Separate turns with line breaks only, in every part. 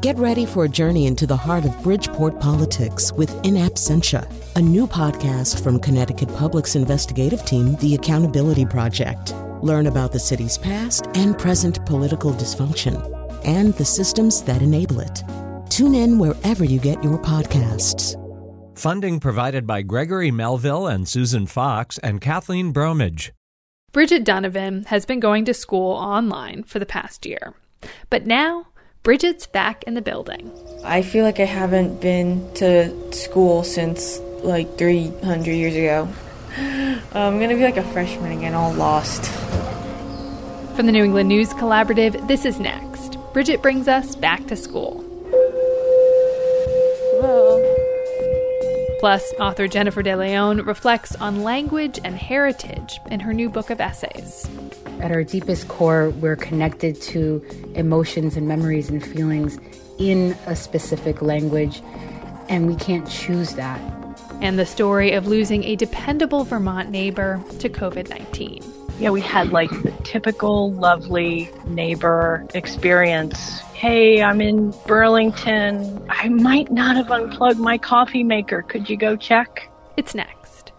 Get ready for a journey into the heart of Bridgeport politics with In Absentia, a new podcast from Connecticut Public's investigative team, The Accountability Project. Learn about the city's past and present political dysfunction and the systems that enable it. Tune in wherever you get your podcasts.
Funding provided by Gregory Melville and Susan Fox and Kathleen Bromage.
Bridget Donovan has been going to school online for the past year. But now, Bridget's back in the building.
I feel like I haven't been to school since like 300 years ago. I'm gonna be like a freshman again, all lost.
From the New England News Collaborative, this is next. Bridget brings us back to school.
Hello.
Plus, author Jennifer De Leon reflects on language and heritage in her new book of essays.
At our deepest core, we're connected to emotions and memories and feelings in a specific language, and we can't choose that.
And the story of losing a dependable Vermont neighbor to COVID 19.
Yeah, we had like the typical lovely neighbor experience. Hey, I'm in Burlington. I might not have unplugged my coffee maker. Could you go check?
It's next.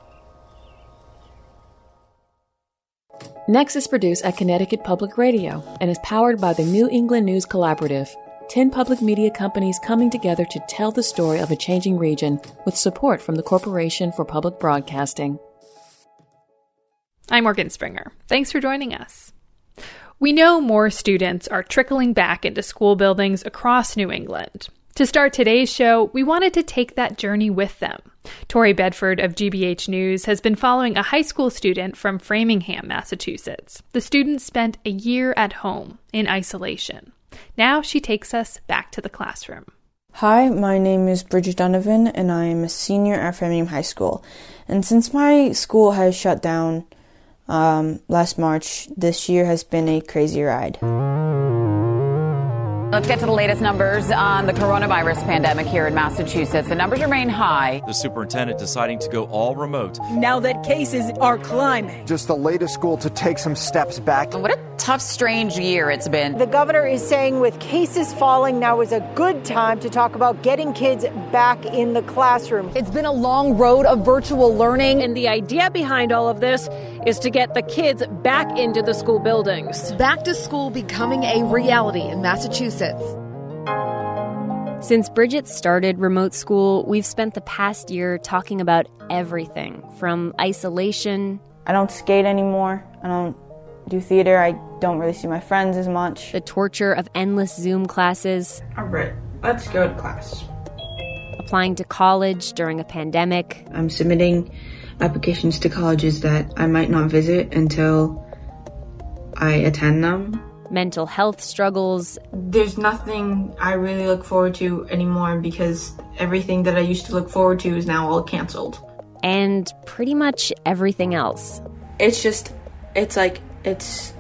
Next is produced at Connecticut Public Radio and is powered by the New England News Collaborative. 10 public media companies coming together to tell the story of a changing region with support from the Corporation for Public Broadcasting.
I'm Morgan Springer. Thanks for joining us. We know more students are trickling back into school buildings across New England. To start today's show, we wanted to take that journey with them. Tori Bedford of GBH News has been following a high school student from Framingham, Massachusetts. The student spent a year at home in isolation. Now she takes us back to the classroom.
Hi, my name is Bridget Donovan, and I'm a senior at Framingham High School. And since my school has shut down um, last March, this year has been a crazy ride.
Let's get to the latest numbers on the coronavirus pandemic here in Massachusetts. The numbers remain high.
The superintendent deciding to go all remote.
Now that cases are climbing.
Just the latest school to take some steps back.
What a tough, strange year it's been.
The governor is saying with cases falling, now is a good time to talk about getting kids back in the classroom.
It's been a long road of virtual learning, and the idea behind all of this is to get the kids back into the school buildings.
Back to school becoming a reality in Massachusetts.
Since Bridget started remote school, we've spent the past year talking about everything from isolation.
I don't skate anymore. I don't do theater. I don't really see my friends as much.
The torture of endless Zoom classes.
All right, let's go to class.
Applying to college during a pandemic.
I'm submitting applications to colleges that I might not visit until I attend them
mental health struggles.
There's nothing I really look forward to anymore because everything that I used to look forward to is now all canceled.
And pretty much everything else.
It's just, it's like, it's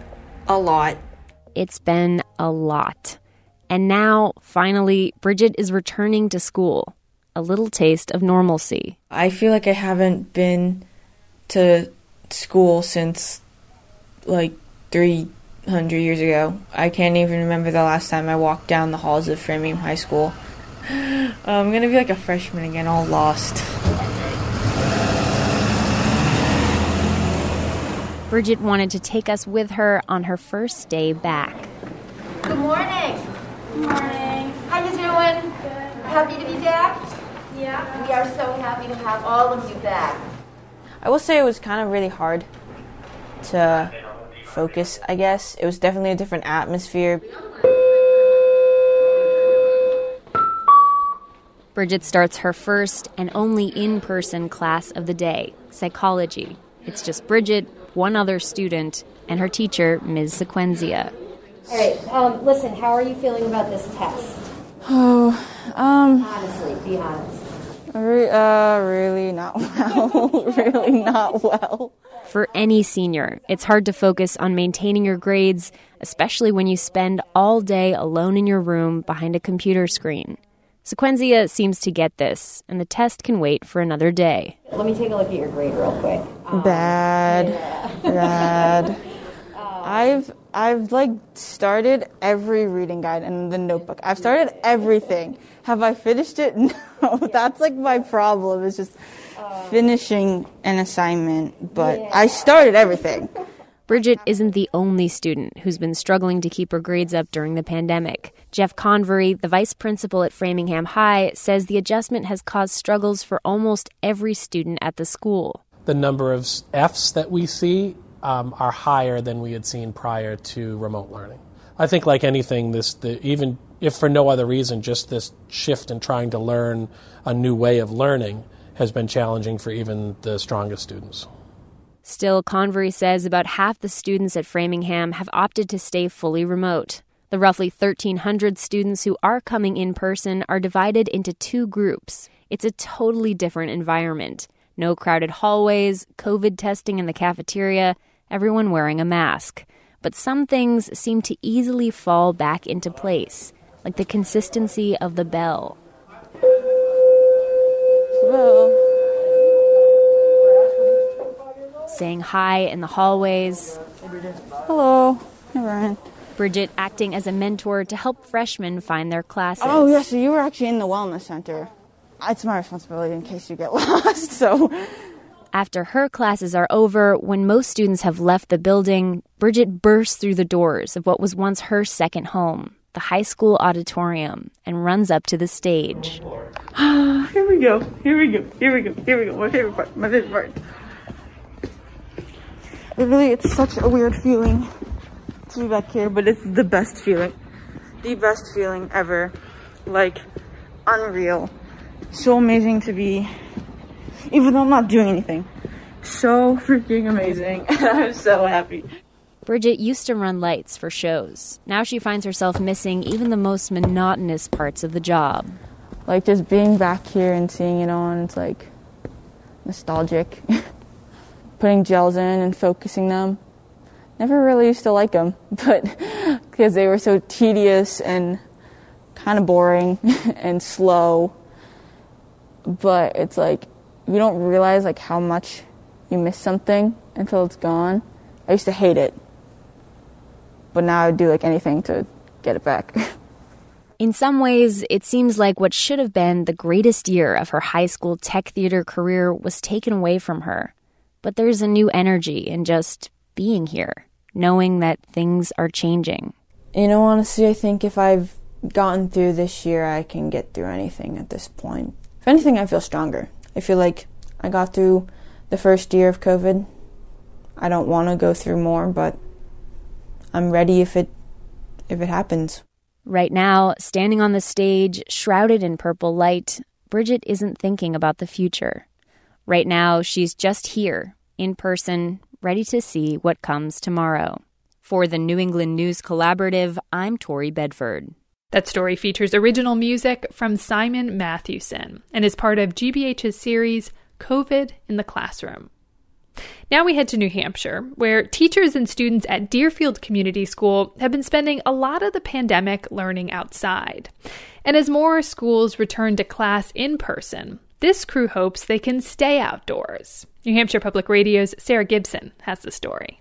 a lot.
It's been a lot. And now, finally, Bridget is returning to school. A little taste of normalcy.
I feel like I haven't been to school since like three hundred years ago. I can't even remember the last time I walked down the halls of Framingham High School. Um, I'm gonna be like a freshman again, all lost.
Bridget wanted to take us with her on her first day back.
Good morning.
Good morning.
How you doing?
Good.
Happy to be back?
Yeah.
We are so happy to have all of you back.
I will say it was kind of really hard to focus, I guess. It was definitely a different atmosphere.
Bridget starts her first and only in person class of the day psychology. It's just Bridget, one other student, and her teacher, Ms. Sequenzia.
All right, um, listen, how are you feeling about this test?
Oh, um.
Honestly, be honest.
Re- uh, really not well. really not well.
For any senior, it's hard to focus on maintaining your grades, especially when you spend all day alone in your room behind a computer screen. Sequenzia seems to get this, and the test can wait for another day.
Let me take a look at your grade real quick.
Um, bad. Yeah. bad. Um, I've I've like started every reading guide and the notebook. I've started everything. Have I finished it? No. That's like my problem. It's just um, finishing an assignment, but I started everything.
Bridget isn't the only student who's been struggling to keep her grades up during the pandemic. Jeff Convery, the vice principal at Framingham High, says the adjustment has caused struggles for almost every student at the school.
The number of F's that we see um, are higher than we had seen prior to remote learning. I think, like anything, this the, even if for no other reason, just this shift in trying to learn a new way of learning has been challenging for even the strongest students.
Still, Convery says about half the students at Framingham have opted to stay fully remote. The roughly 1,300 students who are coming in person are divided into two groups. It's a totally different environment. No crowded hallways, COVID testing in the cafeteria, everyone wearing a mask. But some things seem to easily fall back into place, like the consistency of the bell. Saying hi in the hallways.
Hello.
Bridget acting as a mentor to help freshmen find their classes.
Oh, yeah, so you were actually in the wellness center. It's my responsibility in case you get lost, so.
After her classes are over, when most students have left the building, Bridget bursts through the doors of what was once her second home, the high school auditorium, and runs up to the stage.
Oh, here we go. Here we go. Here we go. Here we go. My favorite part. My favorite part. It really, it's such a weird feeling to be back here, but it's the best feeling. The best feeling ever. Like, unreal. So amazing to be, even though I'm not doing anything. So freaking amazing. I'm so happy.
Bridget used to run lights for shows. Now she finds herself missing even the most monotonous parts of the job.
Like just being back here and seeing it on, it's like nostalgic. Putting gels in and focusing them. Never really used to like them, but because they were so tedious and kind of boring and slow. But it's like you don't realize like how much you miss something until it's gone. I used to hate it, but now I'd do like anything to get it back.
In some ways, it seems like what should have been the greatest year of her high school tech theater career was taken away from her. But there's a new energy in just being here, knowing that things are changing.
You know, honestly, I think if I've gotten through this year, I can get through anything at this point. If anything, I feel stronger. I feel like I got through the first year of COVID. I don't want to go through more, but I'm ready if it if it happens.
Right now, standing on the stage, shrouded in purple light, Bridget isn't thinking about the future. Right now, she's just here, in person, ready to see what comes tomorrow. For the New England News Collaborative, I'm Tori Bedford.
That story features original music from Simon Mathewson and is part of GBH's series COVID in the Classroom. Now we head to New Hampshire, where teachers and students at Deerfield Community School have been spending a lot of the pandemic learning outside. And as more schools return to class in person, this crew hopes they can stay outdoors. New Hampshire Public Radio's Sarah Gibson has the story.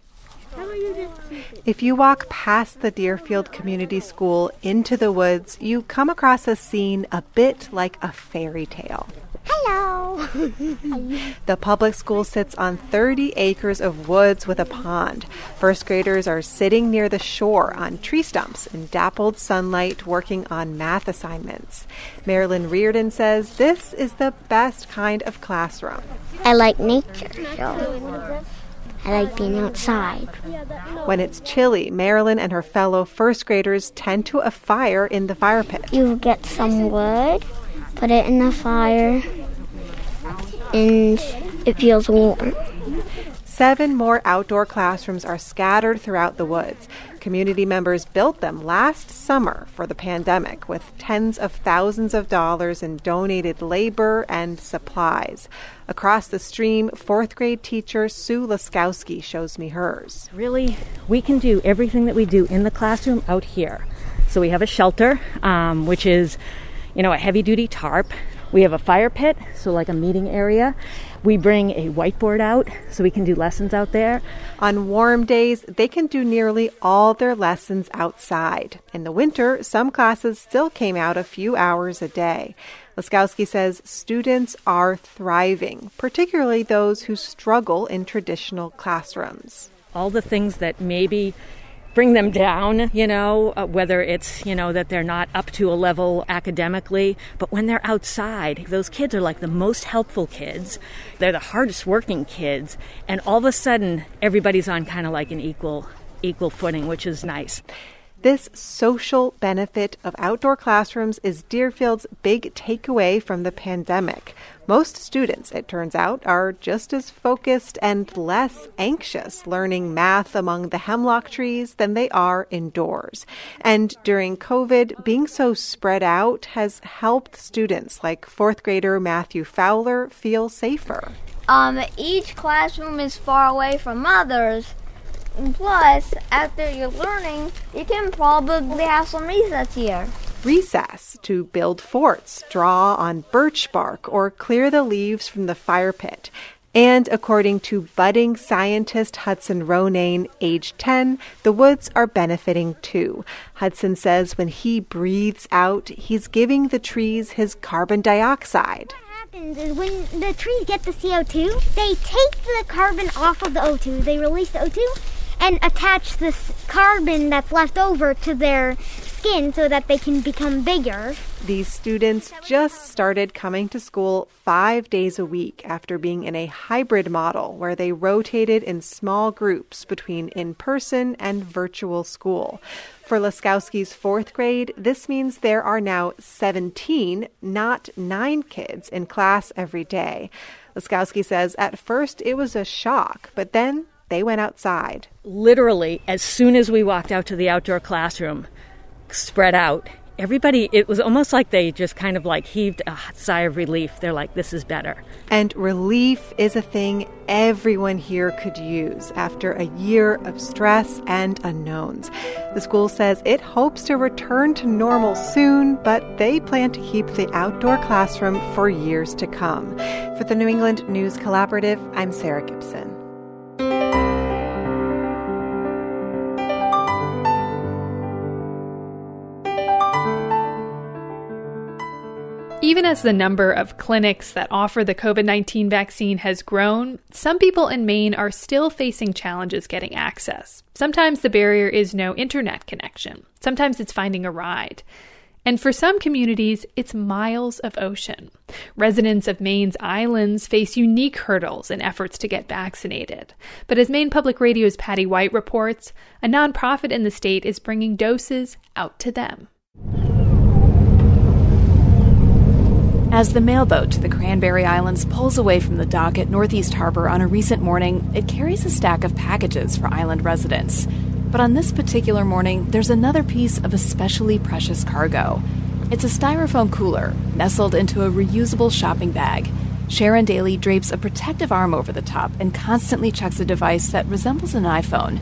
If you walk past the Deerfield Community School into the woods, you come across a scene a bit like a fairy tale.
Hello.
the public school sits on 30 acres of woods with a pond. First graders are sitting near the shore on tree stumps in dappled sunlight working on math assignments. Marilyn Reardon says this is the best kind of classroom.
I like nature, so I like being outside.
When it's chilly, Marilyn and her fellow first graders tend to a fire in the fire pit.
You get some wood, put it in the fire, and it feels warm.
Seven more outdoor classrooms are scattered throughout the woods. Community members built them last summer for the pandemic with tens of thousands of dollars in donated labor and supplies. Across the stream, fourth grade teacher Sue Laskowski shows me hers.
Really, we can do everything that we do in the classroom out here. So we have a shelter, um, which is, you know, a heavy duty tarp. We have a fire pit, so like a meeting area. We bring a whiteboard out so we can do lessons out there.
On warm days, they can do nearly all their lessons outside. In the winter, some classes still came out a few hours a day. Laskowski says students are thriving, particularly those who struggle in traditional classrooms.
All the things that maybe bring them down, you know, uh, whether it's, you know, that they're not up to a level academically, but when they're outside, those kids are like the most helpful kids. They're the hardest working kids, and all of a sudden everybody's on kind of like an equal equal footing, which is nice.
This social benefit of outdoor classrooms is Deerfield's big takeaway from the pandemic. Most students, it turns out, are just as focused and less anxious learning math among the hemlock trees than they are indoors. And during COVID, being so spread out has helped students like fourth grader Matthew Fowler feel safer.
Um, each classroom is far away from others, Plus, after you're learning, you can probably have some recess here.
Recess to build forts, draw on birch bark, or clear the leaves from the fire pit. And according to budding scientist Hudson Ronayne, age 10, the woods are benefiting too. Hudson says when he breathes out, he's giving the trees his carbon dioxide
happens is when the trees get the CO2, they take the carbon off of the O2, they release the O2, and attach this carbon that's left over to their skin so that they can become bigger.
These students just started coming to school five days a week after being in a hybrid model where they rotated in small groups between in person and virtual school. For Laskowski's fourth grade, this means there are now 17, not nine kids in class every day. Laskowski says at first it was a shock, but then they went outside.
Literally, as soon as we walked out to the outdoor classroom, spread out, everybody, it was almost like they just kind of like heaved a sigh of relief. They're like, this is better.
And relief is a thing everyone here could use after a year of stress and unknowns. The school says it hopes to return to normal soon, but they plan to keep the outdoor classroom for years to come. For the New England News Collaborative, I'm Sarah Gibson.
Even as the number of clinics that offer the COVID 19 vaccine has grown, some people in Maine are still facing challenges getting access. Sometimes the barrier is no internet connection, sometimes it's finding a ride. And for some communities, it's miles of ocean. Residents of Maine's islands face unique hurdles in efforts to get vaccinated. But as Maine Public Radio's Patty White reports, a nonprofit in the state is bringing doses out to them.
As the mailboat to the Cranberry Islands pulls away from the dock at Northeast Harbor on a recent morning, it carries a stack of packages for island residents. But on this particular morning, there's another piece of especially precious cargo. It's a styrofoam cooler nestled into a reusable shopping bag. Sharon Daly drapes a protective arm over the top and constantly checks a device that resembles an iPhone.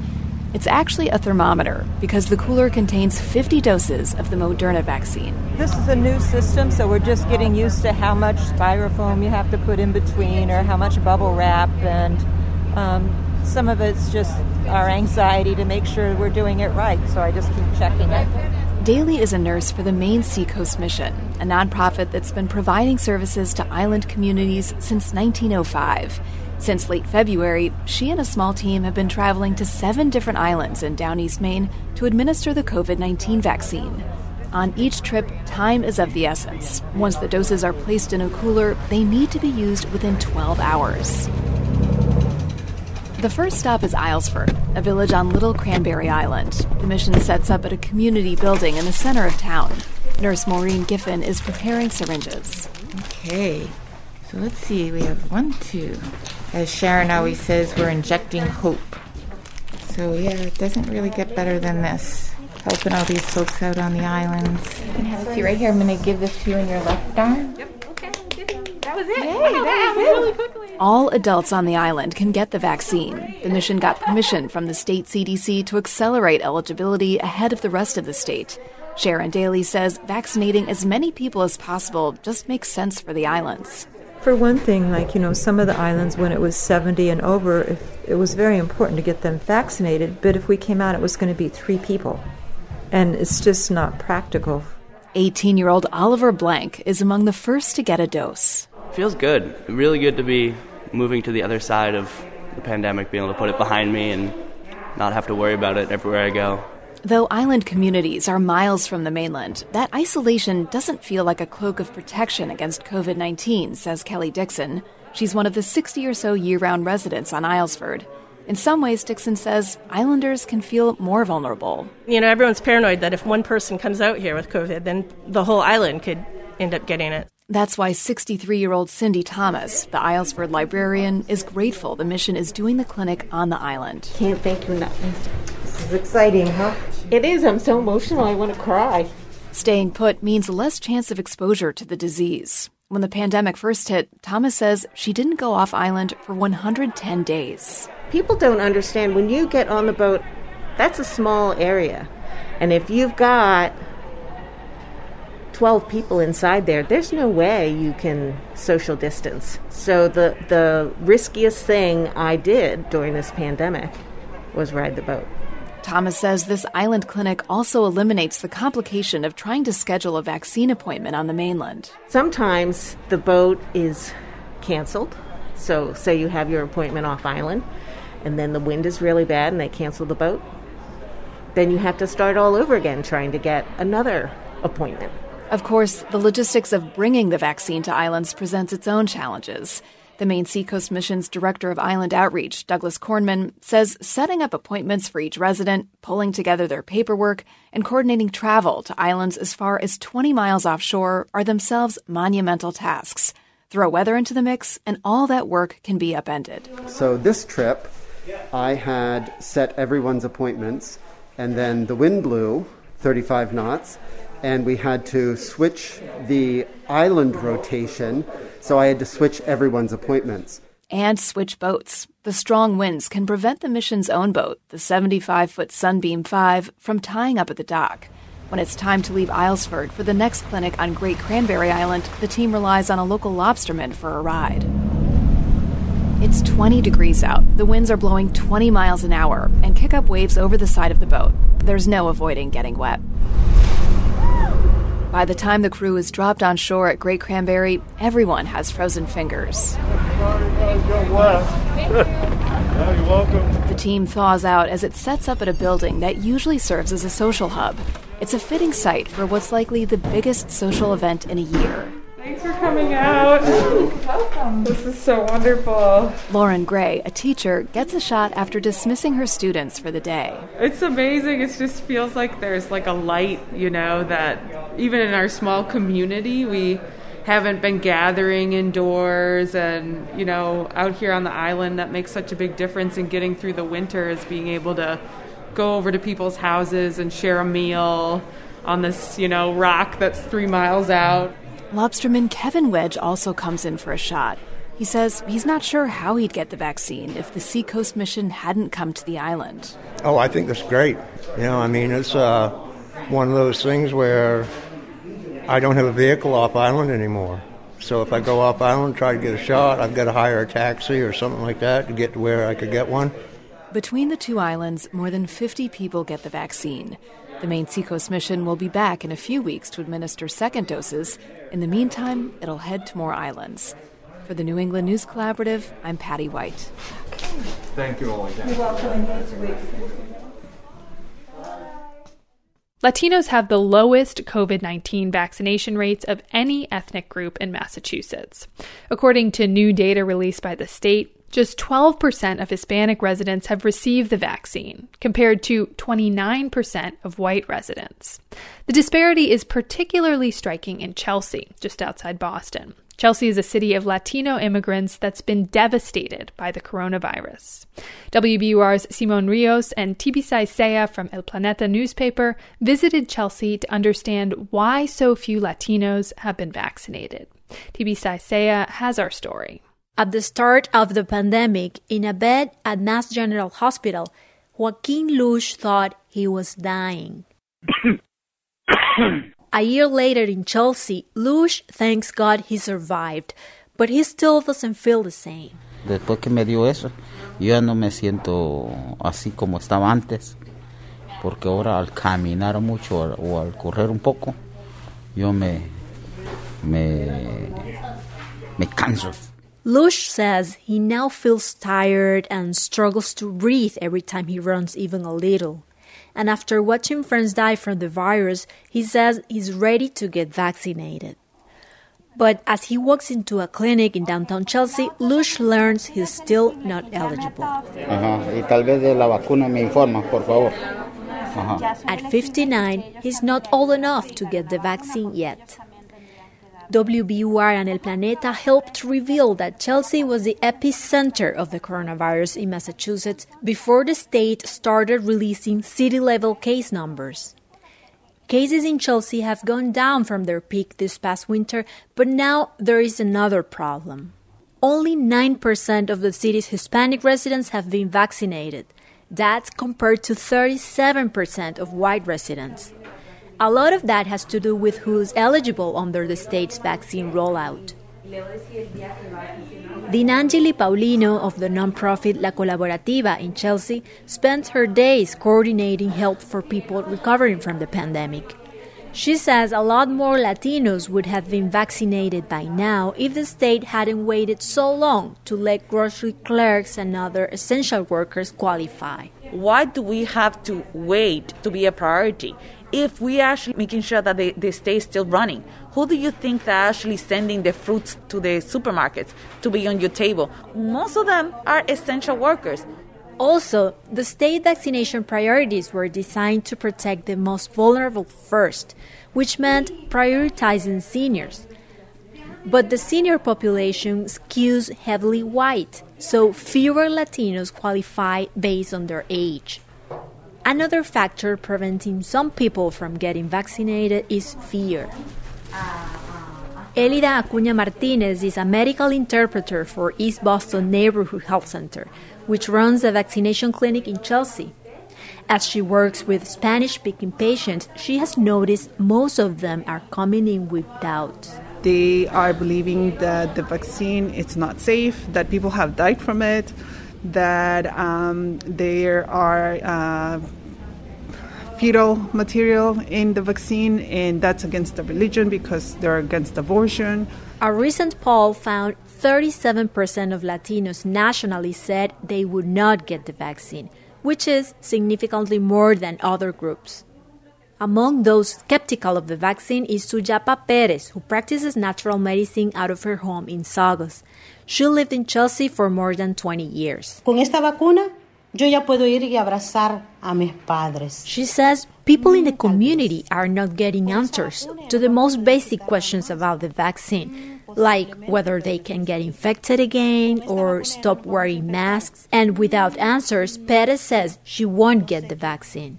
It's actually a thermometer because the cooler contains 50 doses of the Moderna vaccine.
This is a new system, so we're just getting used to how much styrofoam you have to put in between or how much bubble wrap, and um, some of it's just our anxiety to make sure we're doing it right, so I just keep checking it.
Daly is a nurse for the Maine Seacoast Mission, a nonprofit that's been providing services to island communities since 1905. Since late February, she and a small team have been traveling to seven different islands in down East Maine to administer the COVID 19 vaccine. On each trip, time is of the essence. Once the doses are placed in a cooler, they need to be used within 12 hours. The first stop is Islesford, a village on Little Cranberry Island. The mission sets up at a community building in the center of town. Nurse Maureen Giffen is preparing syringes.
Okay, so let's see, we have one, two. As Sharon always says, we're injecting hope. So yeah, it doesn't really get better than this. Helping all these folks out on the islands. You can have a seat right here. I'm going to give this to you in your left arm.
Yep, okay, That was it.
Yay, that was it.
really quickly.
All adults on the island can get the vaccine. The mission got permission from the state CDC to accelerate eligibility ahead of the rest of the state. Sharon Daly says vaccinating as many people as possible just makes sense for the islands.
For one thing, like, you know, some of the islands, when it was 70 and over, if, it was very important to get them vaccinated, but if we came out, it was going to be three people. And it's just not practical.
18 year old Oliver Blank is among the first to get a dose.
Feels good. Really good to be moving to the other side of the pandemic, being able to put it behind me and not have to worry about it everywhere I go.
Though island communities are miles from the mainland, that isolation doesn't feel like a cloak of protection against COVID 19, says Kelly Dixon. She's one of the 60 or so year round residents on Islesford. In some ways, Dixon says islanders can feel more vulnerable.
You know, everyone's paranoid that if one person comes out here with COVID, then the whole island could end up getting it.
That's why 63 year old Cindy Thomas, the Islesford librarian, is grateful the mission is doing the clinic on the island.
Can't thank you enough.
This is exciting, huh?
It is. I'm so emotional, I want to cry.
Staying put means less chance of exposure to the disease. When the pandemic first hit, Thomas says she didn't go off island for 110 days.
People don't understand when you get on the boat, that's a small area. And if you've got 12 people inside there, there's no way you can social distance. So the the riskiest thing I did during this pandemic was ride the boat.
Thomas says this island clinic also eliminates the complication of trying to schedule a vaccine appointment on the mainland.
Sometimes the boat is canceled. So, say you have your appointment off island, and then the wind is really bad and they cancel the boat. Then you have to start all over again trying to get another appointment.
Of course, the logistics of bringing the vaccine to islands presents its own challenges. The Maine Seacoast Mission's Director of Island Outreach, Douglas Cornman, says setting up appointments for each resident, pulling together their paperwork, and coordinating travel to islands as far as 20 miles offshore are themselves monumental tasks. Throw weather into the mix, and all that work can be upended.
So, this trip, I had set everyone's appointments, and then the wind blew 35 knots, and we had to switch the island rotation, so I had to switch everyone's appointments.
And switch boats. The strong winds can prevent the mission's own boat, the 75 foot Sunbeam 5, from tying up at the dock. When it's time to leave Islesford for the next clinic on Great Cranberry Island, the team relies on a local lobsterman for a ride. It's 20 degrees out. The winds are blowing 20 miles an hour and kick up waves over the side of the boat. There's no avoiding getting wet. By the time the crew is dropped on shore at Great Cranberry, everyone has frozen fingers. The team thaws out as it sets up at a building that usually serves as a social hub. It's a fitting site for what's likely the biggest social event in a year.
Thanks for coming out.
Welcome.
This is so wonderful.
Lauren Gray, a teacher, gets a shot after dismissing her students for the day.
It's amazing. It just feels like there's like a light, you know, that even in our small community, we haven't been gathering indoors and, you know, out here on the island that makes such a big difference in getting through the winter is being able to go over to people's houses and share a meal on this, you know, rock that's three miles out.
Lobsterman Kevin Wedge also comes in for a shot. He says he's not sure how he'd get the vaccine if the Seacoast mission hadn't come to the island.
Oh, I think that's great. You know, I mean, it's uh, one of those things where I don't have a vehicle off island anymore. So if I go off island, try to get a shot, I've got to hire a taxi or something like that to get to where I could get one.
Between the two islands, more than 50 people get the vaccine. The Maine Seacoast mission will be back in a few weeks to administer second doses. In the meantime, it'll head to more islands. For the New England News Collaborative, I'm Patty White.
Thank you all again.
You're welcome.
Latinos have the lowest COVID 19 vaccination rates of any ethnic group in Massachusetts. According to new data released by the state, just 12% of Hispanic residents have received the vaccine, compared to 29% of white residents. The disparity is particularly striking in Chelsea, just outside Boston. Chelsea is a city of Latino immigrants that's been devastated by the coronavirus. WBUR's Simon Rios and Tibisay Zea from El Planeta newspaper visited Chelsea to understand why so few Latinos have been vaccinated. Tibisay Zea has our story.
At the start of the pandemic, in a bed at Mass General Hospital, Joaquin Lush thought he was dying. a year later in Chelsea, Lush thanks God he survived. But he still doesn't feel the same.
Después que me dio eso, yo ya no me siento así como estaba antes, porque ahora al caminar mucho o al correr un poco, yo me, me, me canso.
Lush says he now feels tired and struggles to breathe every time he runs even a little. And after watching friends die from the virus, he says he's ready to get vaccinated. But as he walks into a clinic in downtown Chelsea, Lush learns he's still not eligible.
Ajá, y tal vez de la vacuna me informa, por favor. Ajá.
At 59, he's not old enough to get the vaccine yet. WBUR and El Planeta helped reveal that Chelsea was the epicenter of the coronavirus in Massachusetts before the state started releasing city level case numbers. Cases in Chelsea have gone down from their peak this past winter, but now there is another problem. Only 9% of the city's Hispanic residents have been vaccinated. That's compared to 37% of white residents. A lot of that has to do with who's eligible under the state's vaccine rollout. Dinangeli Paulino of the nonprofit La Colaborativa in Chelsea spends her days coordinating help for people recovering from the pandemic. She says a lot more Latinos would have been vaccinated by now if the state hadn't waited so long to let grocery clerks and other essential workers qualify.
Why do we have to wait to be a priority? If we actually making sure that they, they stay still running, who do you think that actually sending the fruits to the supermarkets to be on your table? Most of them are essential workers.
Also, the state vaccination priorities were designed to protect the most vulnerable first, which meant prioritizing seniors. But the senior population skews heavily white, so fewer Latinos qualify based on their age. Another factor preventing some people from getting vaccinated is fear. Elida Acuña Martinez is a medical interpreter for East Boston Neighborhood Health Center, which runs a vaccination clinic in Chelsea. As she works with Spanish speaking patients, she has noticed most of them are coming in with doubts.
They are believing that the vaccine is not safe, that people have died from it, that um, there are uh, fetal material in the vaccine, and that's against the religion because they're against abortion.
A recent poll found 37% of Latinos nationally said they would not get the vaccine, which is significantly more than other groups. Among those skeptical of the vaccine is Suyapa Perez, who practices natural medicine out of her home in Saugus. She lived in Chelsea for more than 20 years.
Con esta vacuna yo ya puedo ir y abrazar a mis padres.
She says people in the community are not getting answers to the most basic questions about the vaccine, like whether they can get infected again or stop wearing masks. And without answers, Perez says she won't get the vaccine.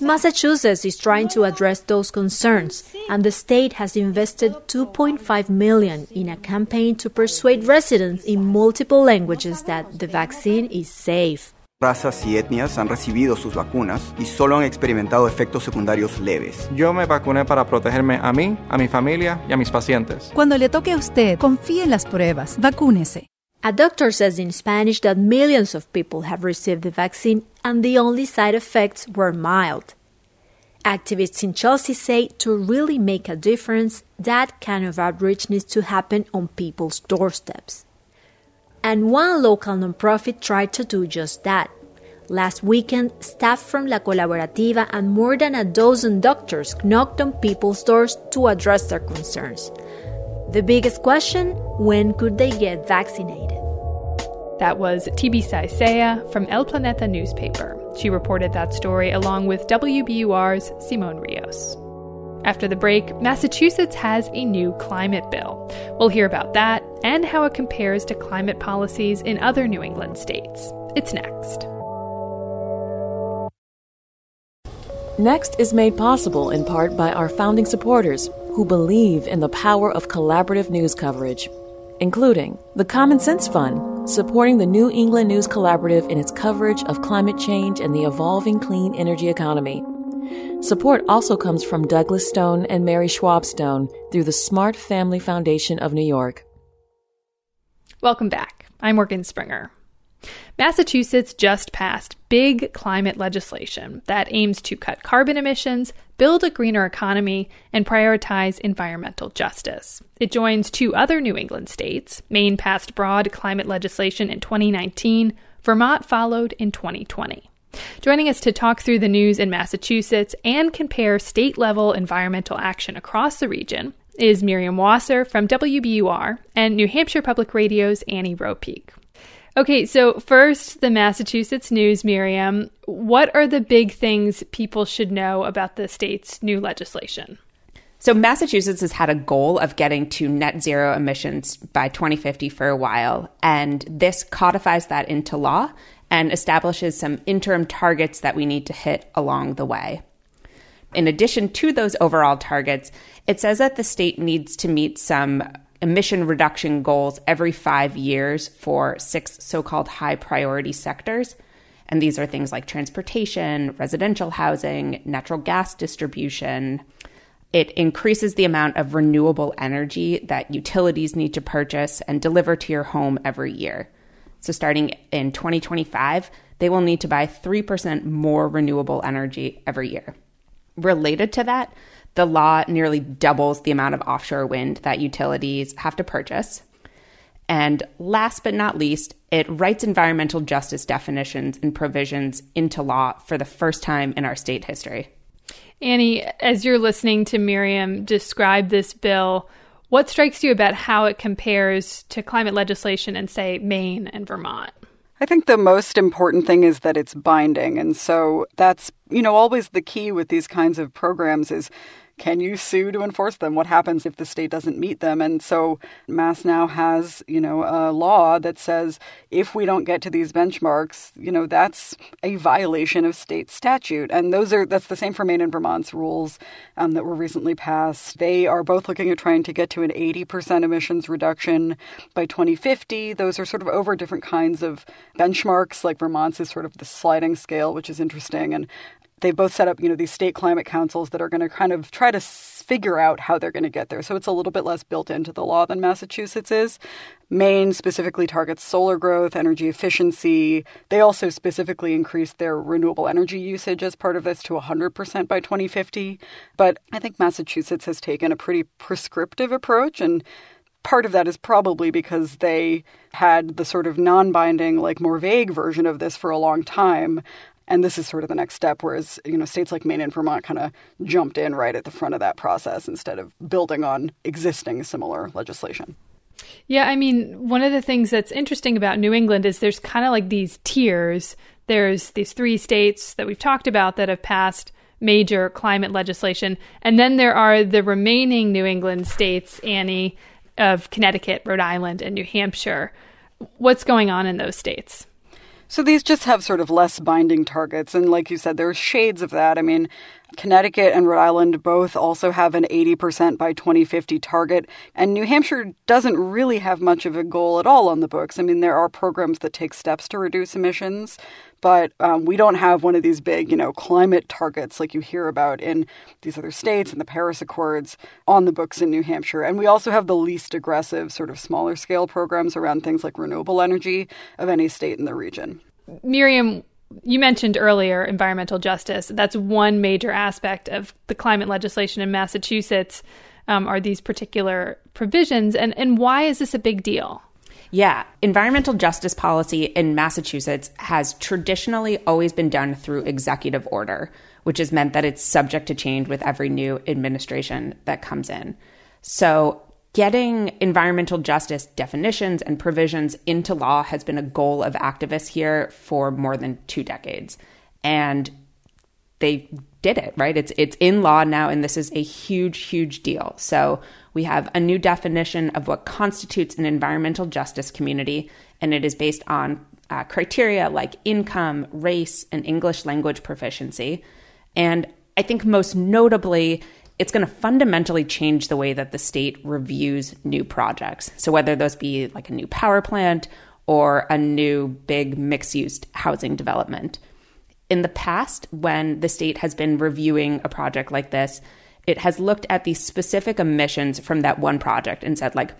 Massachusetts is trying to address those concerns, and the state has invested 2.5 million in a campaign to persuade residents in multiple languages that the vaccine is safe.
razas y etnias han recibido sus vacunas y solo han experimentado efectos secundarios leves.
Yo me vacuné para protegerme a mí, a mi familia y a mis pacientes.
Cuando le toque a usted, confíe en las pruebas, vacúnese.
A doctor says in Spanish that millions of people have received the vaccine and the only side effects were mild. Activists in Chelsea say to really make a difference, that kind of outreach needs to happen on people's doorsteps. And one local nonprofit tried to do just that. Last weekend, staff from La Colaborativa and more than a dozen doctors knocked on people's doors to address their concerns. The biggest question when could they get vaccinated?
That was Tibisay Zea from El Planeta newspaper. She reported that story along with WBUR's Simon Rios. After the break, Massachusetts has a new climate bill. We'll hear about that and how it compares to climate policies in other New England states. It's next.
Next is made possible in part by our founding supporters who believe in the power of collaborative news coverage, including the Common Sense Fund, supporting the New England News Collaborative in its coverage of climate change and the evolving clean energy economy. Support also comes from Douglas Stone and Mary Schwab Stone through the Smart Family Foundation of New York.
Welcome back. I'm Morgan Springer. Massachusetts just passed big climate legislation that aims to cut carbon emissions, build a greener economy, and prioritize environmental justice. It joins two other New England states. Maine passed broad climate legislation in 2019, Vermont followed in 2020. Joining us to talk through the news in Massachusetts and compare state level environmental action across the region is Miriam Wasser from WBUR and New Hampshire Public Radio's Annie Ropeek. Okay, so first, the Massachusetts news, Miriam. What are the big things people should know about the state's new legislation?
So, Massachusetts has had a goal of getting to net zero emissions by 2050 for a while, and this codifies that into law and establishes some interim targets that we need to hit along the way. In addition to those overall targets, it says that the state needs to meet some emission reduction goals every five years for six so called high priority sectors. And these are things like transportation, residential housing, natural gas distribution. It increases the amount of renewable energy that utilities need to purchase and deliver to your home every year. So, starting in 2025, they will need to buy 3% more renewable energy every year. Related to that, the law nearly doubles the amount of offshore wind that utilities have to purchase. And last but not least, it writes environmental justice definitions and provisions into law for the first time in our state history.
Annie, as you're listening to Miriam describe this bill, what strikes you about how it compares to climate legislation in, say, Maine and Vermont?
I think the most important thing is that it's binding. And so that's, you know, always the key with these kinds of programs is can you sue to enforce them? What happens if the state doesn't meet them? And so Mass now has, you know, a law that says if we don't get to these benchmarks, you know, that's a violation of state statute. And those are that's the same for Maine and Vermont's rules um, that were recently passed. They are both looking at trying to get to an 80% emissions reduction by 2050. Those are sort of over different kinds of benchmarks. Like Vermont's is sort of the sliding scale, which is interesting. And they both set up, you know, these state climate councils that are going to kind of try to figure out how they're going to get there. So it's a little bit less built into the law than Massachusetts is. Maine specifically targets solar growth, energy efficiency. They also specifically increased their renewable energy usage as part of this to 100% by 2050. But I think Massachusetts has taken a pretty prescriptive approach and part of that is probably because they had the sort of non binding, like more vague version of this for a long time. And this is sort of the next step, whereas you know states like Maine and Vermont kind of jumped in right at the front of that process instead of building on existing similar legislation.
Yeah, I mean, one of the things that's interesting about New England is there's kind of like these tiers. There's these three states that we've talked about that have passed major climate legislation, and then there are the remaining New England states, Annie, of Connecticut, Rhode Island, and New Hampshire. What's going on in those states?
So these just have sort of less binding targets. And like you said, there are shades of that. I mean, Connecticut and Rhode Island both also have an 80% by 2050 target. And New Hampshire doesn't really have much of a goal at all on the books. I mean, there are programs that take steps to reduce emissions, but um, we don't have one of these big, you know, climate targets like you hear about in these other states and the Paris Accords on the books in New Hampshire. And we also have the least aggressive, sort of smaller scale programs around things like renewable energy of any state in the region.
Miriam, you mentioned earlier environmental justice. That's one major aspect of the climate legislation in Massachusetts. Um, are these particular provisions, and and why is this a big deal?
Yeah, environmental justice policy in Massachusetts has traditionally always been done through executive order, which has meant that it's subject to change with every new administration that comes in. So, getting environmental justice definitions and provisions into law has been a goal of activists here for more than two decades. And they did it, right? It's it's in law now and this is a huge huge deal. So, we have a new definition of what constitutes an environmental justice community and it is based on uh, criteria like income, race, and English language proficiency. And I think most notably, it's going to fundamentally change the way that the state reviews new projects. So, whether those be like a new power plant or a new big mixed use housing development. In the past, when the state has been reviewing a project like this, it has looked at the specific emissions from that one project and said, like,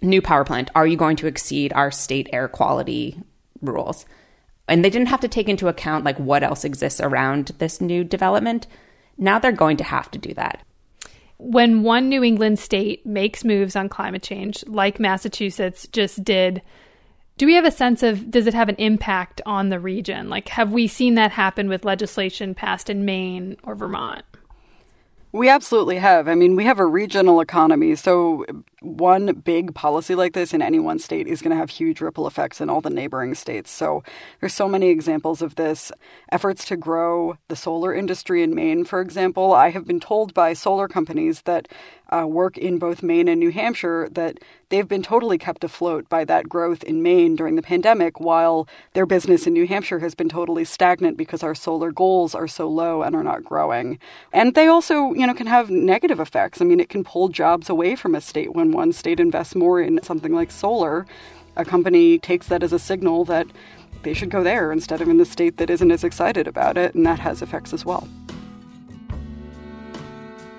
new power plant, are you going to exceed our state air quality rules? And they didn't have to take into account like what else exists around this new development. Now they're going to have to do that.
When one New England state makes moves on climate change, like Massachusetts just did, do we have a sense of does it have an impact on the region? Like, have we seen that happen with legislation passed in Maine or Vermont?
We absolutely have. I mean, we have a regional economy, so one big policy like this in any one state is going to have huge ripple effects in all the neighboring states. So there's so many examples of this. Efforts to grow the solar industry in Maine, for example, I have been told by solar companies that uh, work in both Maine and New Hampshire that they've been totally kept afloat by that growth in Maine during the pandemic, while their business in New Hampshire has been totally stagnant because our solar goals are so low and are not growing. And they also, you know, can have negative effects. I mean, it can pull jobs away from a state when one state invests more in something like solar. A company takes that as a signal that they should go there instead of in the state that isn't as excited about it, and that has effects as well.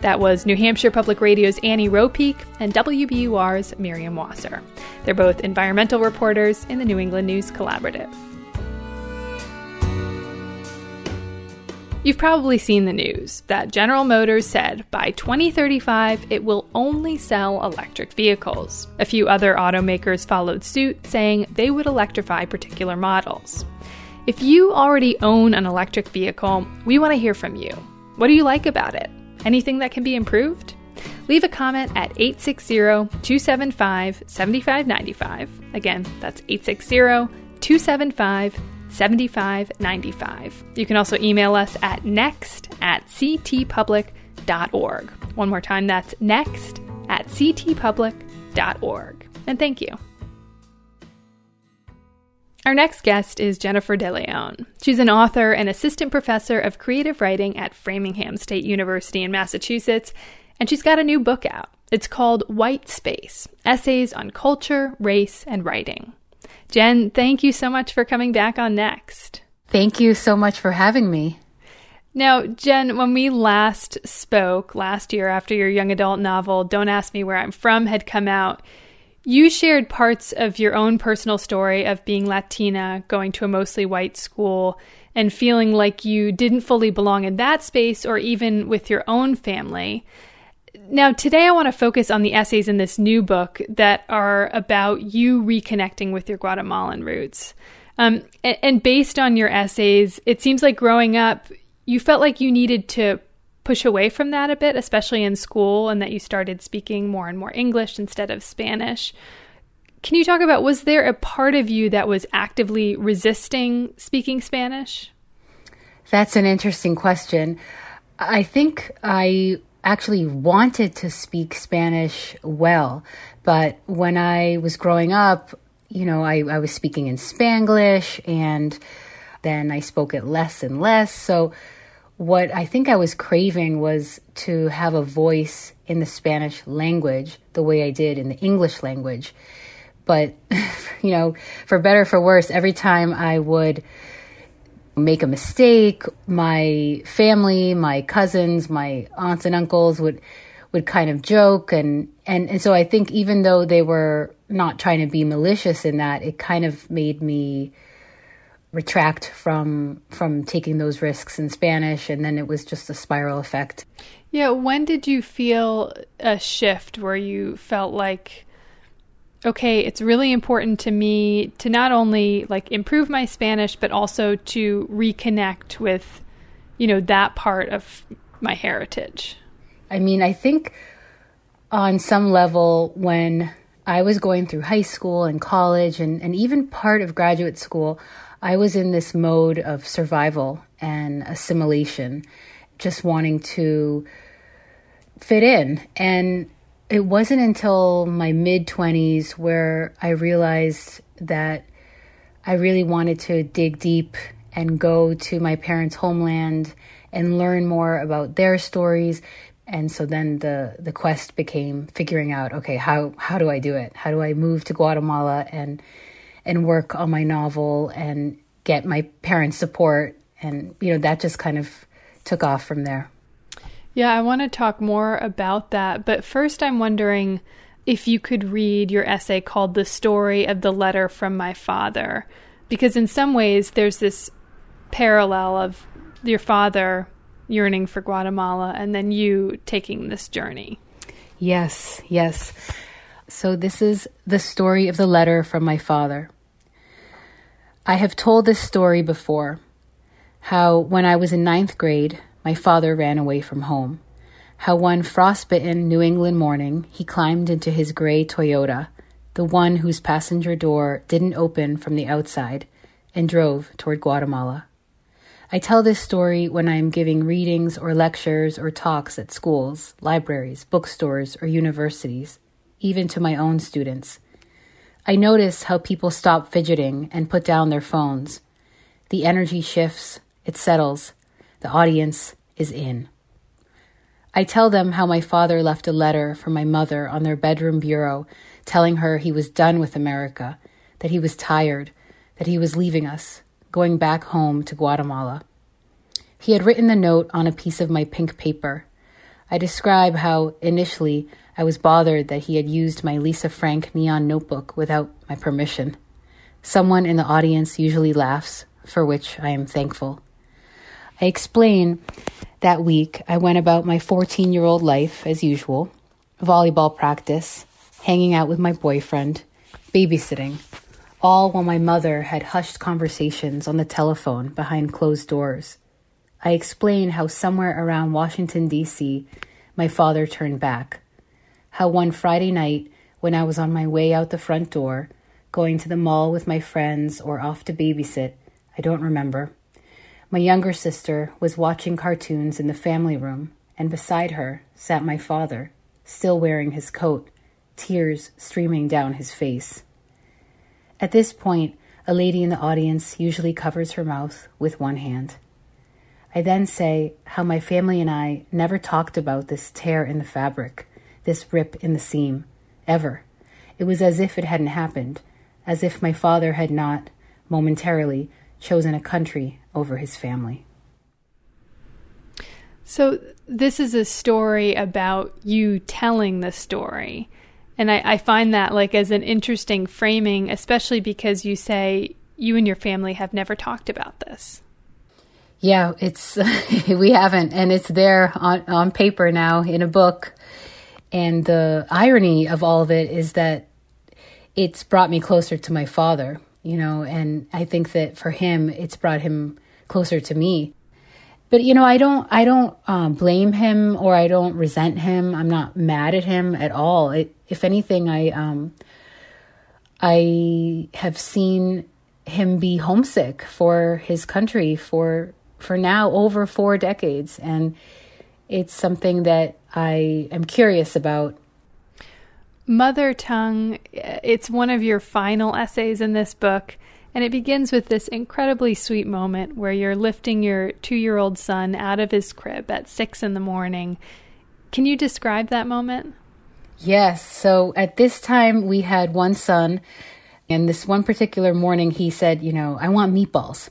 That was New Hampshire Public Radio's Annie Ropeek and WBUR's Miriam Wasser. They're both environmental reporters in the New England News Collaborative. You've probably seen the news that General Motors said by 2035 it will only sell electric vehicles. A few other automakers followed suit, saying they would electrify particular models. If you already own an electric vehicle, we want to hear from you. What do you like about it? Anything that can be improved? Leave a comment at 860 275 7595. Again, that's 860 275 7595. You can also email us at next at ctpublic.org. One more time, that's next at ctpublic.org. And thank you. Our next guest is Jennifer De Leon. She's an author and assistant professor of creative writing at Framingham State University in Massachusetts, and she's got a new book out. It's called White Space Essays on Culture, Race, and Writing. Jen, thank you so much for coming back on Next.
Thank you so much for having me.
Now, Jen, when we last spoke last year after your young adult novel, Don't Ask Me Where I'm From, had come out, you shared parts of your own personal story of being Latina, going to a mostly white school, and feeling like you didn't fully belong in that space or even with your own family. Now, today I want to focus on the essays in this new book that are about you reconnecting with your Guatemalan roots. Um, and, and based on your essays, it seems like growing up, you felt like you needed to push away from that a bit, especially in school, and that you started speaking more and more English instead of Spanish. Can you talk about was there a part of you that was actively resisting speaking Spanish?
That's an interesting question. I think I actually wanted to speak Spanish well, but when I was growing up, you know, I, I was speaking in Spanglish and then I spoke it less and less. So, what I think I was craving was to have a voice in the Spanish language the way I did in the English language. But, you know, for better for worse, every time I would make a mistake, my family, my cousins, my aunts and uncles would would kind of joke and and and so I think even though they were not trying to be malicious in that, it kind of made me retract from from taking those risks in Spanish and then it was just a spiral effect.
Yeah, when did you feel a shift where you felt like okay, it's really important to me to not only like improve my Spanish, but also to reconnect with, you know, that part of my heritage.
I mean, I think on some level, when I was going through high school and college and, and even part of graduate school, I was in this mode of survival and assimilation, just wanting to fit in. And it wasn't until my mid 20s where I realized that I really wanted to dig deep and go to my parents' homeland and learn more about their stories. And so then the, the quest became figuring out, okay, how, how do I do it? How do I move to Guatemala and, and work on my novel and get my parents' support? And, you know, that just kind of took off from there.
Yeah, I want to talk more about that. But first, I'm wondering if you could read your essay called The Story of the Letter from My Father, because in some ways there's this parallel of your father yearning for Guatemala and then you taking this journey.
Yes, yes. So, this is the story of the letter from my father. I have told this story before how, when I was in ninth grade, my father ran away from home. How one frostbitten New England morning he climbed into his gray Toyota, the one whose passenger door didn't open from the outside, and drove toward Guatemala. I tell this story when I am giving readings or lectures or talks at schools, libraries, bookstores, or universities, even to my own students. I notice how people stop fidgeting and put down their phones. The energy shifts, it settles, the audience is in. I tell them how my father left a letter for my mother on their bedroom bureau telling her he was done with America, that he was tired, that he was leaving us, going back home to Guatemala. He had written the note on a piece of my pink paper. I describe how, initially, I was bothered that he had used my Lisa Frank neon notebook without my permission. Someone in the audience usually laughs, for which I am thankful. I explain that week I went about my 14 year old life as usual volleyball practice, hanging out with my boyfriend, babysitting, all while my mother had hushed conversations on the telephone behind closed doors. I explain how somewhere around Washington, D.C., my father turned back. How one Friday night, when I was on my way out the front door, going to the mall with my friends or off to babysit, I don't remember. My younger sister was watching cartoons in the family room, and beside her sat my father, still wearing his coat, tears streaming down his face. At this point, a lady in the audience usually covers her mouth with one hand. I then say how my family and I never talked about this tear in the fabric, this rip in the seam, ever. It was as if it hadn't happened, as if my father had not, momentarily, chosen a country over his family.
So, this is a story about you telling the story. And I, I, find that like as an interesting framing, especially because you say you and your family have never talked about this.
Yeah, it's we haven't, and it's there on on paper now in a book. And the irony of all of it is that it's brought me closer to my father, you know, and I think that for him, it's brought him closer to me. But you know, I don't, I don't um, blame him or I don't resent him. I'm not mad at him at all. It, if anything, I, um, I have seen him be homesick for his country, for for now over four decades. And it's something that I am curious about.
Mother Tongue, it's one of your final essays in this book. And it begins with this incredibly sweet moment where you're lifting your two year old son out of his crib at six in the morning. Can you describe that moment?
Yes. So at this time, we had one son. And this one particular morning, he said, You know, I want meatballs.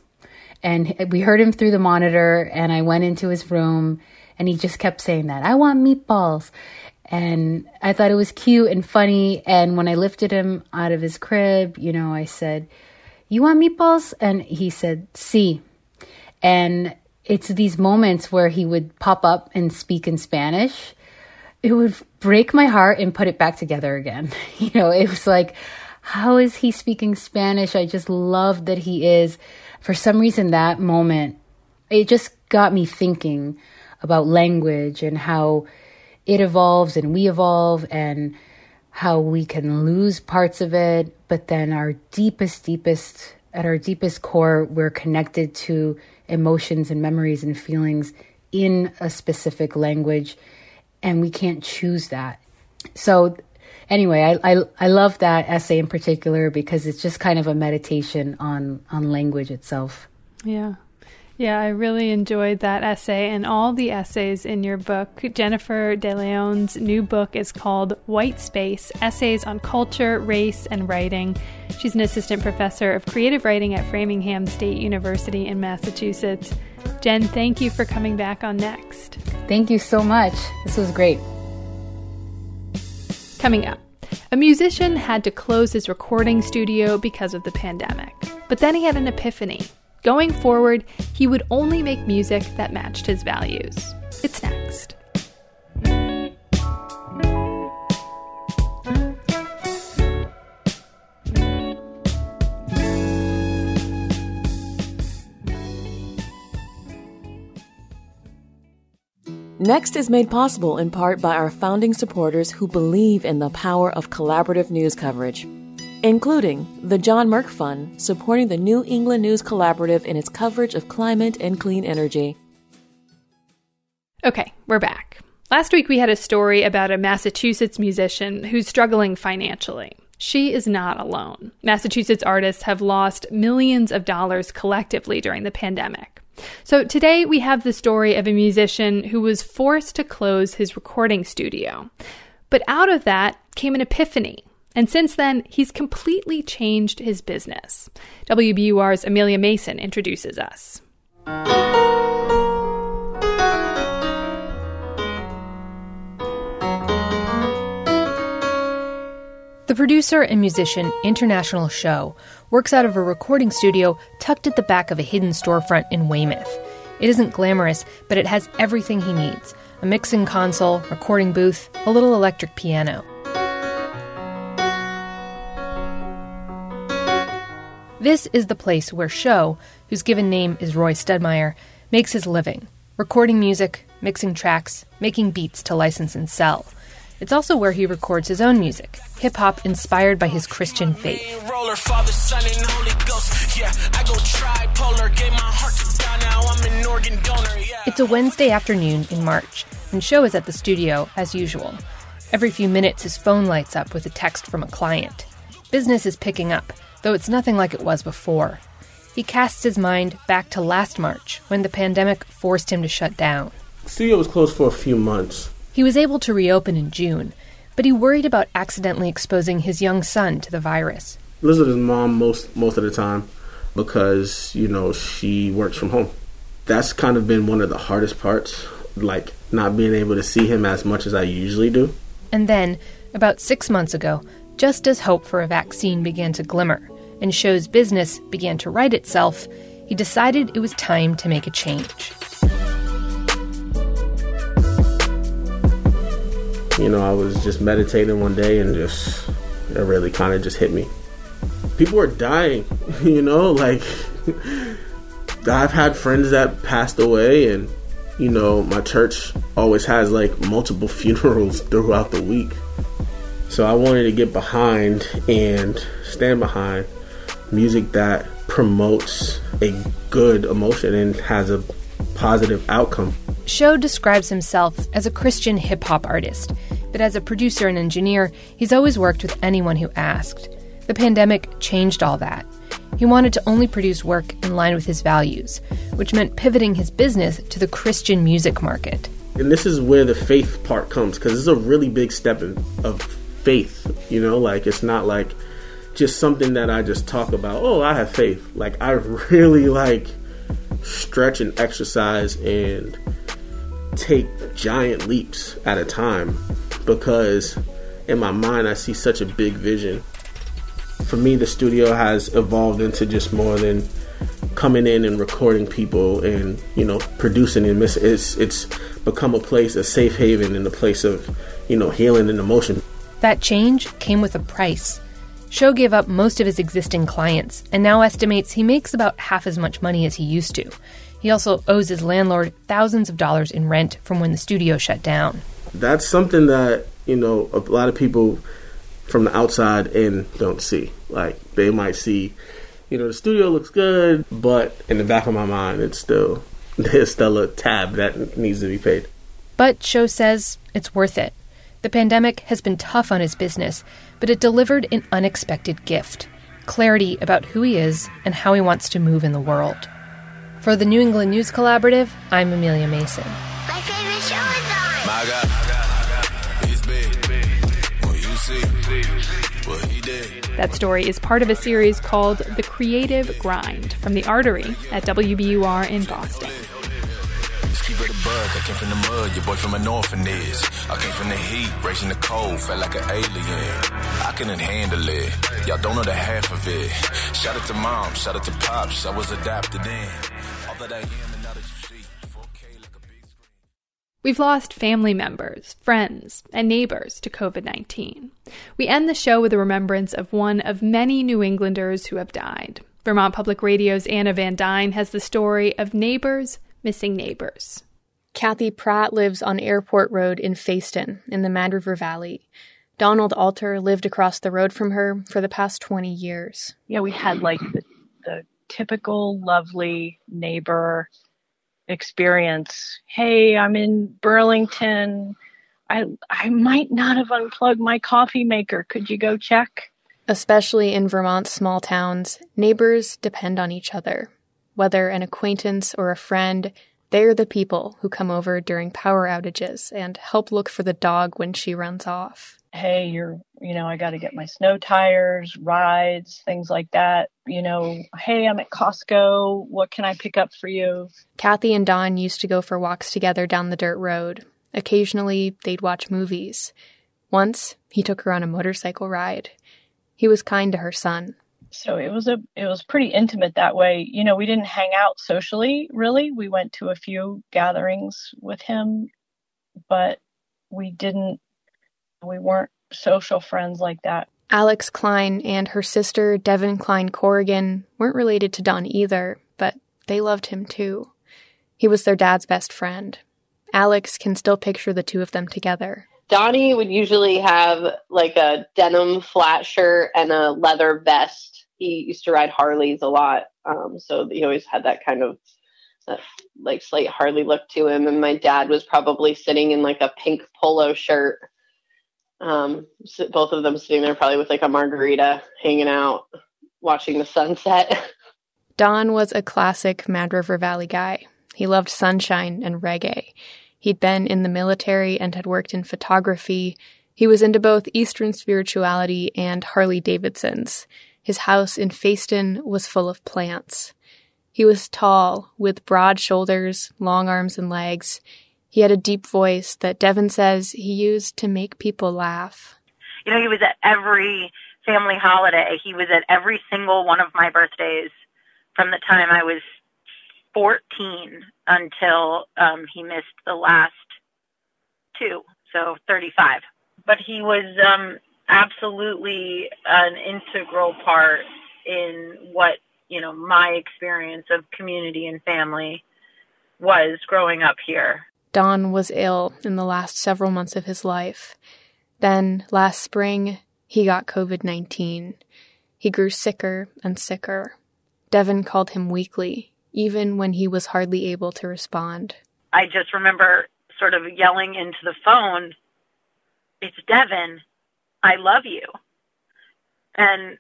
And we heard him through the monitor, and I went into his room, and he just kept saying that I want meatballs. And I thought it was cute and funny. And when I lifted him out of his crib, you know, I said, You want meatballs? And he said, See. And it's these moments where he would pop up and speak in Spanish. It would break my heart and put it back together again. You know, it was like, how is he speaking Spanish? I just love that he is for some reason, that moment, it just got me thinking about language and how it evolves and we evolve and how we can lose parts of it, but then our deepest, deepest, at our deepest core, we're connected to emotions and memories and feelings in a specific language, and we can't choose that. So anyway, I, I, I love that essay in particular because it's just kind of a meditation on on language itself.
Yeah. Yeah, I really enjoyed that essay and all the essays in your book. Jennifer De Leon's new book is called White Space Essays on Culture, Race, and Writing. She's an assistant professor of creative writing at Framingham State University in Massachusetts. Jen, thank you for coming back on Next.
Thank you so much. This was great.
Coming up, A musician had to close his recording studio because of the pandemic. But then he had an epiphany. Going forward, he would only make music that matched his values. It's next.
Next is made possible in part by our founding supporters who believe in the power of collaborative news coverage, including the John Merck Fund, supporting the New England News Collaborative in its coverage of climate and clean energy.
Okay, we're back. Last week we had a story about a Massachusetts musician who's struggling financially. She is not alone. Massachusetts artists have lost millions of dollars collectively during the pandemic. So today we have the story of a musician who was forced to close his recording studio. But out of that came an epiphany. And since then, he's completely changed his business. WBUR's Amelia Mason introduces us.
The producer and musician International Show works out of a recording studio tucked at the back of a hidden storefront in Weymouth. It isn't glamorous, but it has everything he needs a mixing console, recording booth, a little electric piano. This is the place where Show, whose given name is Roy Studmeyer, makes his living recording music, mixing tracks, making beats to license and sell. It's also where he records his own music, hip hop inspired by his Christian faith. It's a Wednesday afternoon in March, and Show is at the studio as usual. Every few minutes, his phone lights up with a text from a client. Business is picking up, though it's nothing like it was before. He casts his mind back to last March, when the pandemic forced him to shut down.
The studio was closed for a few months
he was able to reopen in June, but he worried about accidentally exposing his young son to the virus.
His mom most most of the time because you know she works from home. That's kind of been one of the hardest parts, like not being able to see him as much as I usually do.
And then, about six months ago, just as hope for a vaccine began to glimmer and Show's business began to right itself, he decided it was time to make a change.
You know, I was just meditating one day and just, it really kind of just hit me. People are dying, you know, like, I've had friends that passed away, and, you know, my church always has like multiple funerals throughout the week. So I wanted to get behind and stand behind music that promotes a good emotion and has a positive outcome.
Show describes himself as a Christian hip hop artist, but as a producer and engineer, he's always worked with anyone who asked. The pandemic changed all that. He wanted to only produce work in line with his values, which meant pivoting his business to the Christian music market.
And this is where the faith part comes because it's a really big step in, of faith, you know, like it's not like just something that I just talk about, oh, I have faith. Like I really like stretch and exercise and take giant leaps at a time because in my mind I see such a big vision. For me, the studio has evolved into just more than coming in and recording people and you know producing and miss. It's it's become a place, a safe haven, and a place of you know healing and emotion.
That change came with a price. Show gave up most of his existing clients and now estimates he makes about half as much money as he used to. He also owes his landlord thousands of dollars in rent from when the studio shut down.
That's something that, you know, a lot of people from the outside in don't see. Like they might see, you know, the studio looks good, but in the back of my mind it's still there's still a tab that needs to be paid.
But Show says it's worth it. The pandemic has been tough on his business, but it delivered an unexpected gift clarity about who he is and how he wants to move in the world. For the New England News Collaborative, I'm Amelia Mason.
My favorite show is on.
My God, he's big. What you see, what he did.
That story is part of a series called The Creative Grind from The Artery at WBUR in Boston.
Thug, I came from the mud, your boy from an orphanage. I came from the heat, raising the cold, felt like an alien. I couldn't handle it, y'all don't know the half of it. Shout out to mom, shout out to pops, I was adapted in. All that I am and now that you see.
We've lost family members, friends, and neighbors to COVID 19. We end the show with a remembrance of one of many New Englanders who have died. Vermont Public Radio's Anna Van Dine has the story of neighbors missing neighbors.
Kathy Pratt lives on Airport Road in Fayston in the Mad River Valley. Donald Alter lived across the road from her for the past 20 years.
Yeah, we had like the, the typical lovely neighbor experience. Hey, I'm in Burlington. I I might not have unplugged my coffee maker. Could you go check?
Especially in Vermont's small towns, neighbors depend on each other. Whether an acquaintance or a friend, they're the people who come over during power outages and help look for the dog when she runs off.
Hey, you're, you know, I got to get my snow tires, rides, things like that. You know, hey, I'm at Costco. What can I pick up for you?
Kathy and Don used to go for walks together down the dirt road. Occasionally, they'd watch movies. Once, he took her on a motorcycle ride. He was kind to her son.
So it was a it was pretty intimate that way. You know, we didn't hang out socially really. We went to a few gatherings with him, but we didn't we weren't social friends like that.
Alex Klein and her sister Devin Klein Corrigan weren't related to Don either, but they loved him too. He was their dad's best friend. Alex can still picture the two of them together.
Donnie would usually have like a denim flat shirt and a leather vest. He used to ride Harleys a lot, um, so he always had that kind of like slight Harley look to him. And my dad was probably sitting in like a pink polo shirt. Um, so both of them sitting there probably with like a margarita, hanging out, watching the sunset.
Don was a classic Mad River Valley guy. He loved sunshine and reggae. He'd been in the military and had worked in photography. He was into both Eastern spirituality and Harley Davidsons. His house in Fayston was full of plants. He was tall, with broad shoulders, long arms and legs. He had a deep voice that Devin says he used to make people laugh.
You know, he was at every family holiday. He was at every single one of my birthdays from the time I was 14 until um, he missed the last two, so 35. But he was um, absolutely an integral part in what you know my experience of community and family was growing up here.
Don was ill in the last several months of his life. Then, last spring, he got COVID 19. He grew sicker and sicker. Devin called him weekly, even when he was hardly able to respond.
I just remember sort of yelling into the phone, It's Devin. I love you. And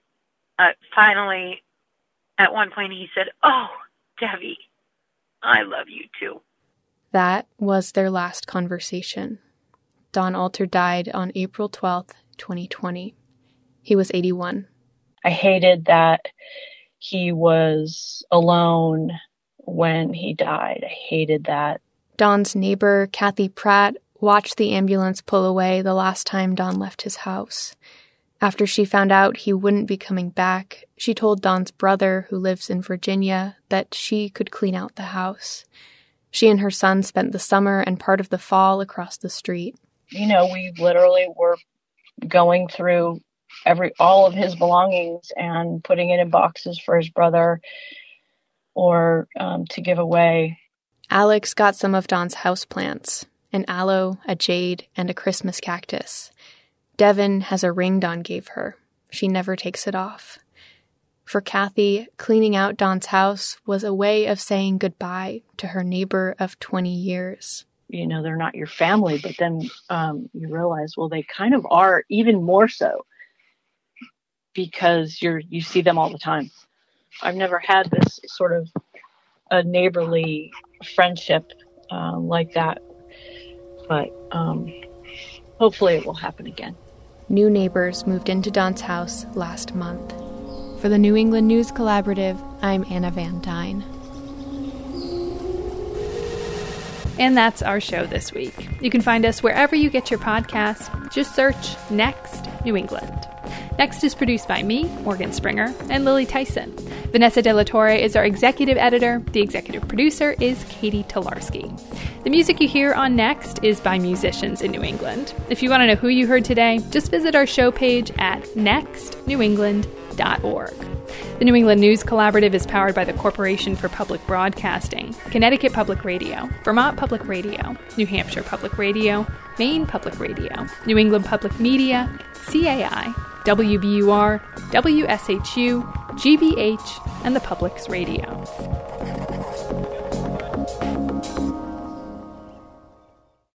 uh, finally, at one point, he said, Oh, Debbie, I love you too.
That was their last conversation. Don Alter died on April 12th, 2020. He was 81.
I hated that he was alone when he died. I hated that.
Don's neighbor, Kathy Pratt, watched the ambulance pull away the last time Don left his house. After she found out he wouldn't be coming back, she told Don's brother, who lives in Virginia, that she could clean out the house. She and her son spent the summer and part of the fall across the street.
You know, we literally were going through every all of his belongings and putting it in boxes for his brother or um, to give away.
Alex got some of Don's houseplants an aloe, a jade, and a Christmas cactus. Devin has a ring Don gave her. She never takes it off. For Kathy, cleaning out Don's house was a way of saying goodbye to her neighbor of 20 years.
You know, they're not your family, but then um, you realize, well, they kind of are even more so because you're you see them all the time. I've never had this sort of a neighborly friendship um, like that, but um, hopefully it will happen again.
New neighbors moved into Don's house last month. For the New England News Collaborative, I'm Anna Van Dine.
And that's our show this week. You can find us wherever you get your podcast. Just search Next New England. Next is produced by me, Morgan Springer, and Lily Tyson. Vanessa De La Torre is our executive editor. The executive producer is Catie Talarski. The music you hear on Next is by musicians in New England. If you want to know who you heard today, just visit our show page at The New England News Collaborative is powered by the Corporation for Public Broadcasting, Connecticut Public Radio, Vermont Public Radio, New Hampshire Public Radio, Maine Public Radio, New England Public Media, CAI, WBUR, WSHU, GBH, and the Public's Radio.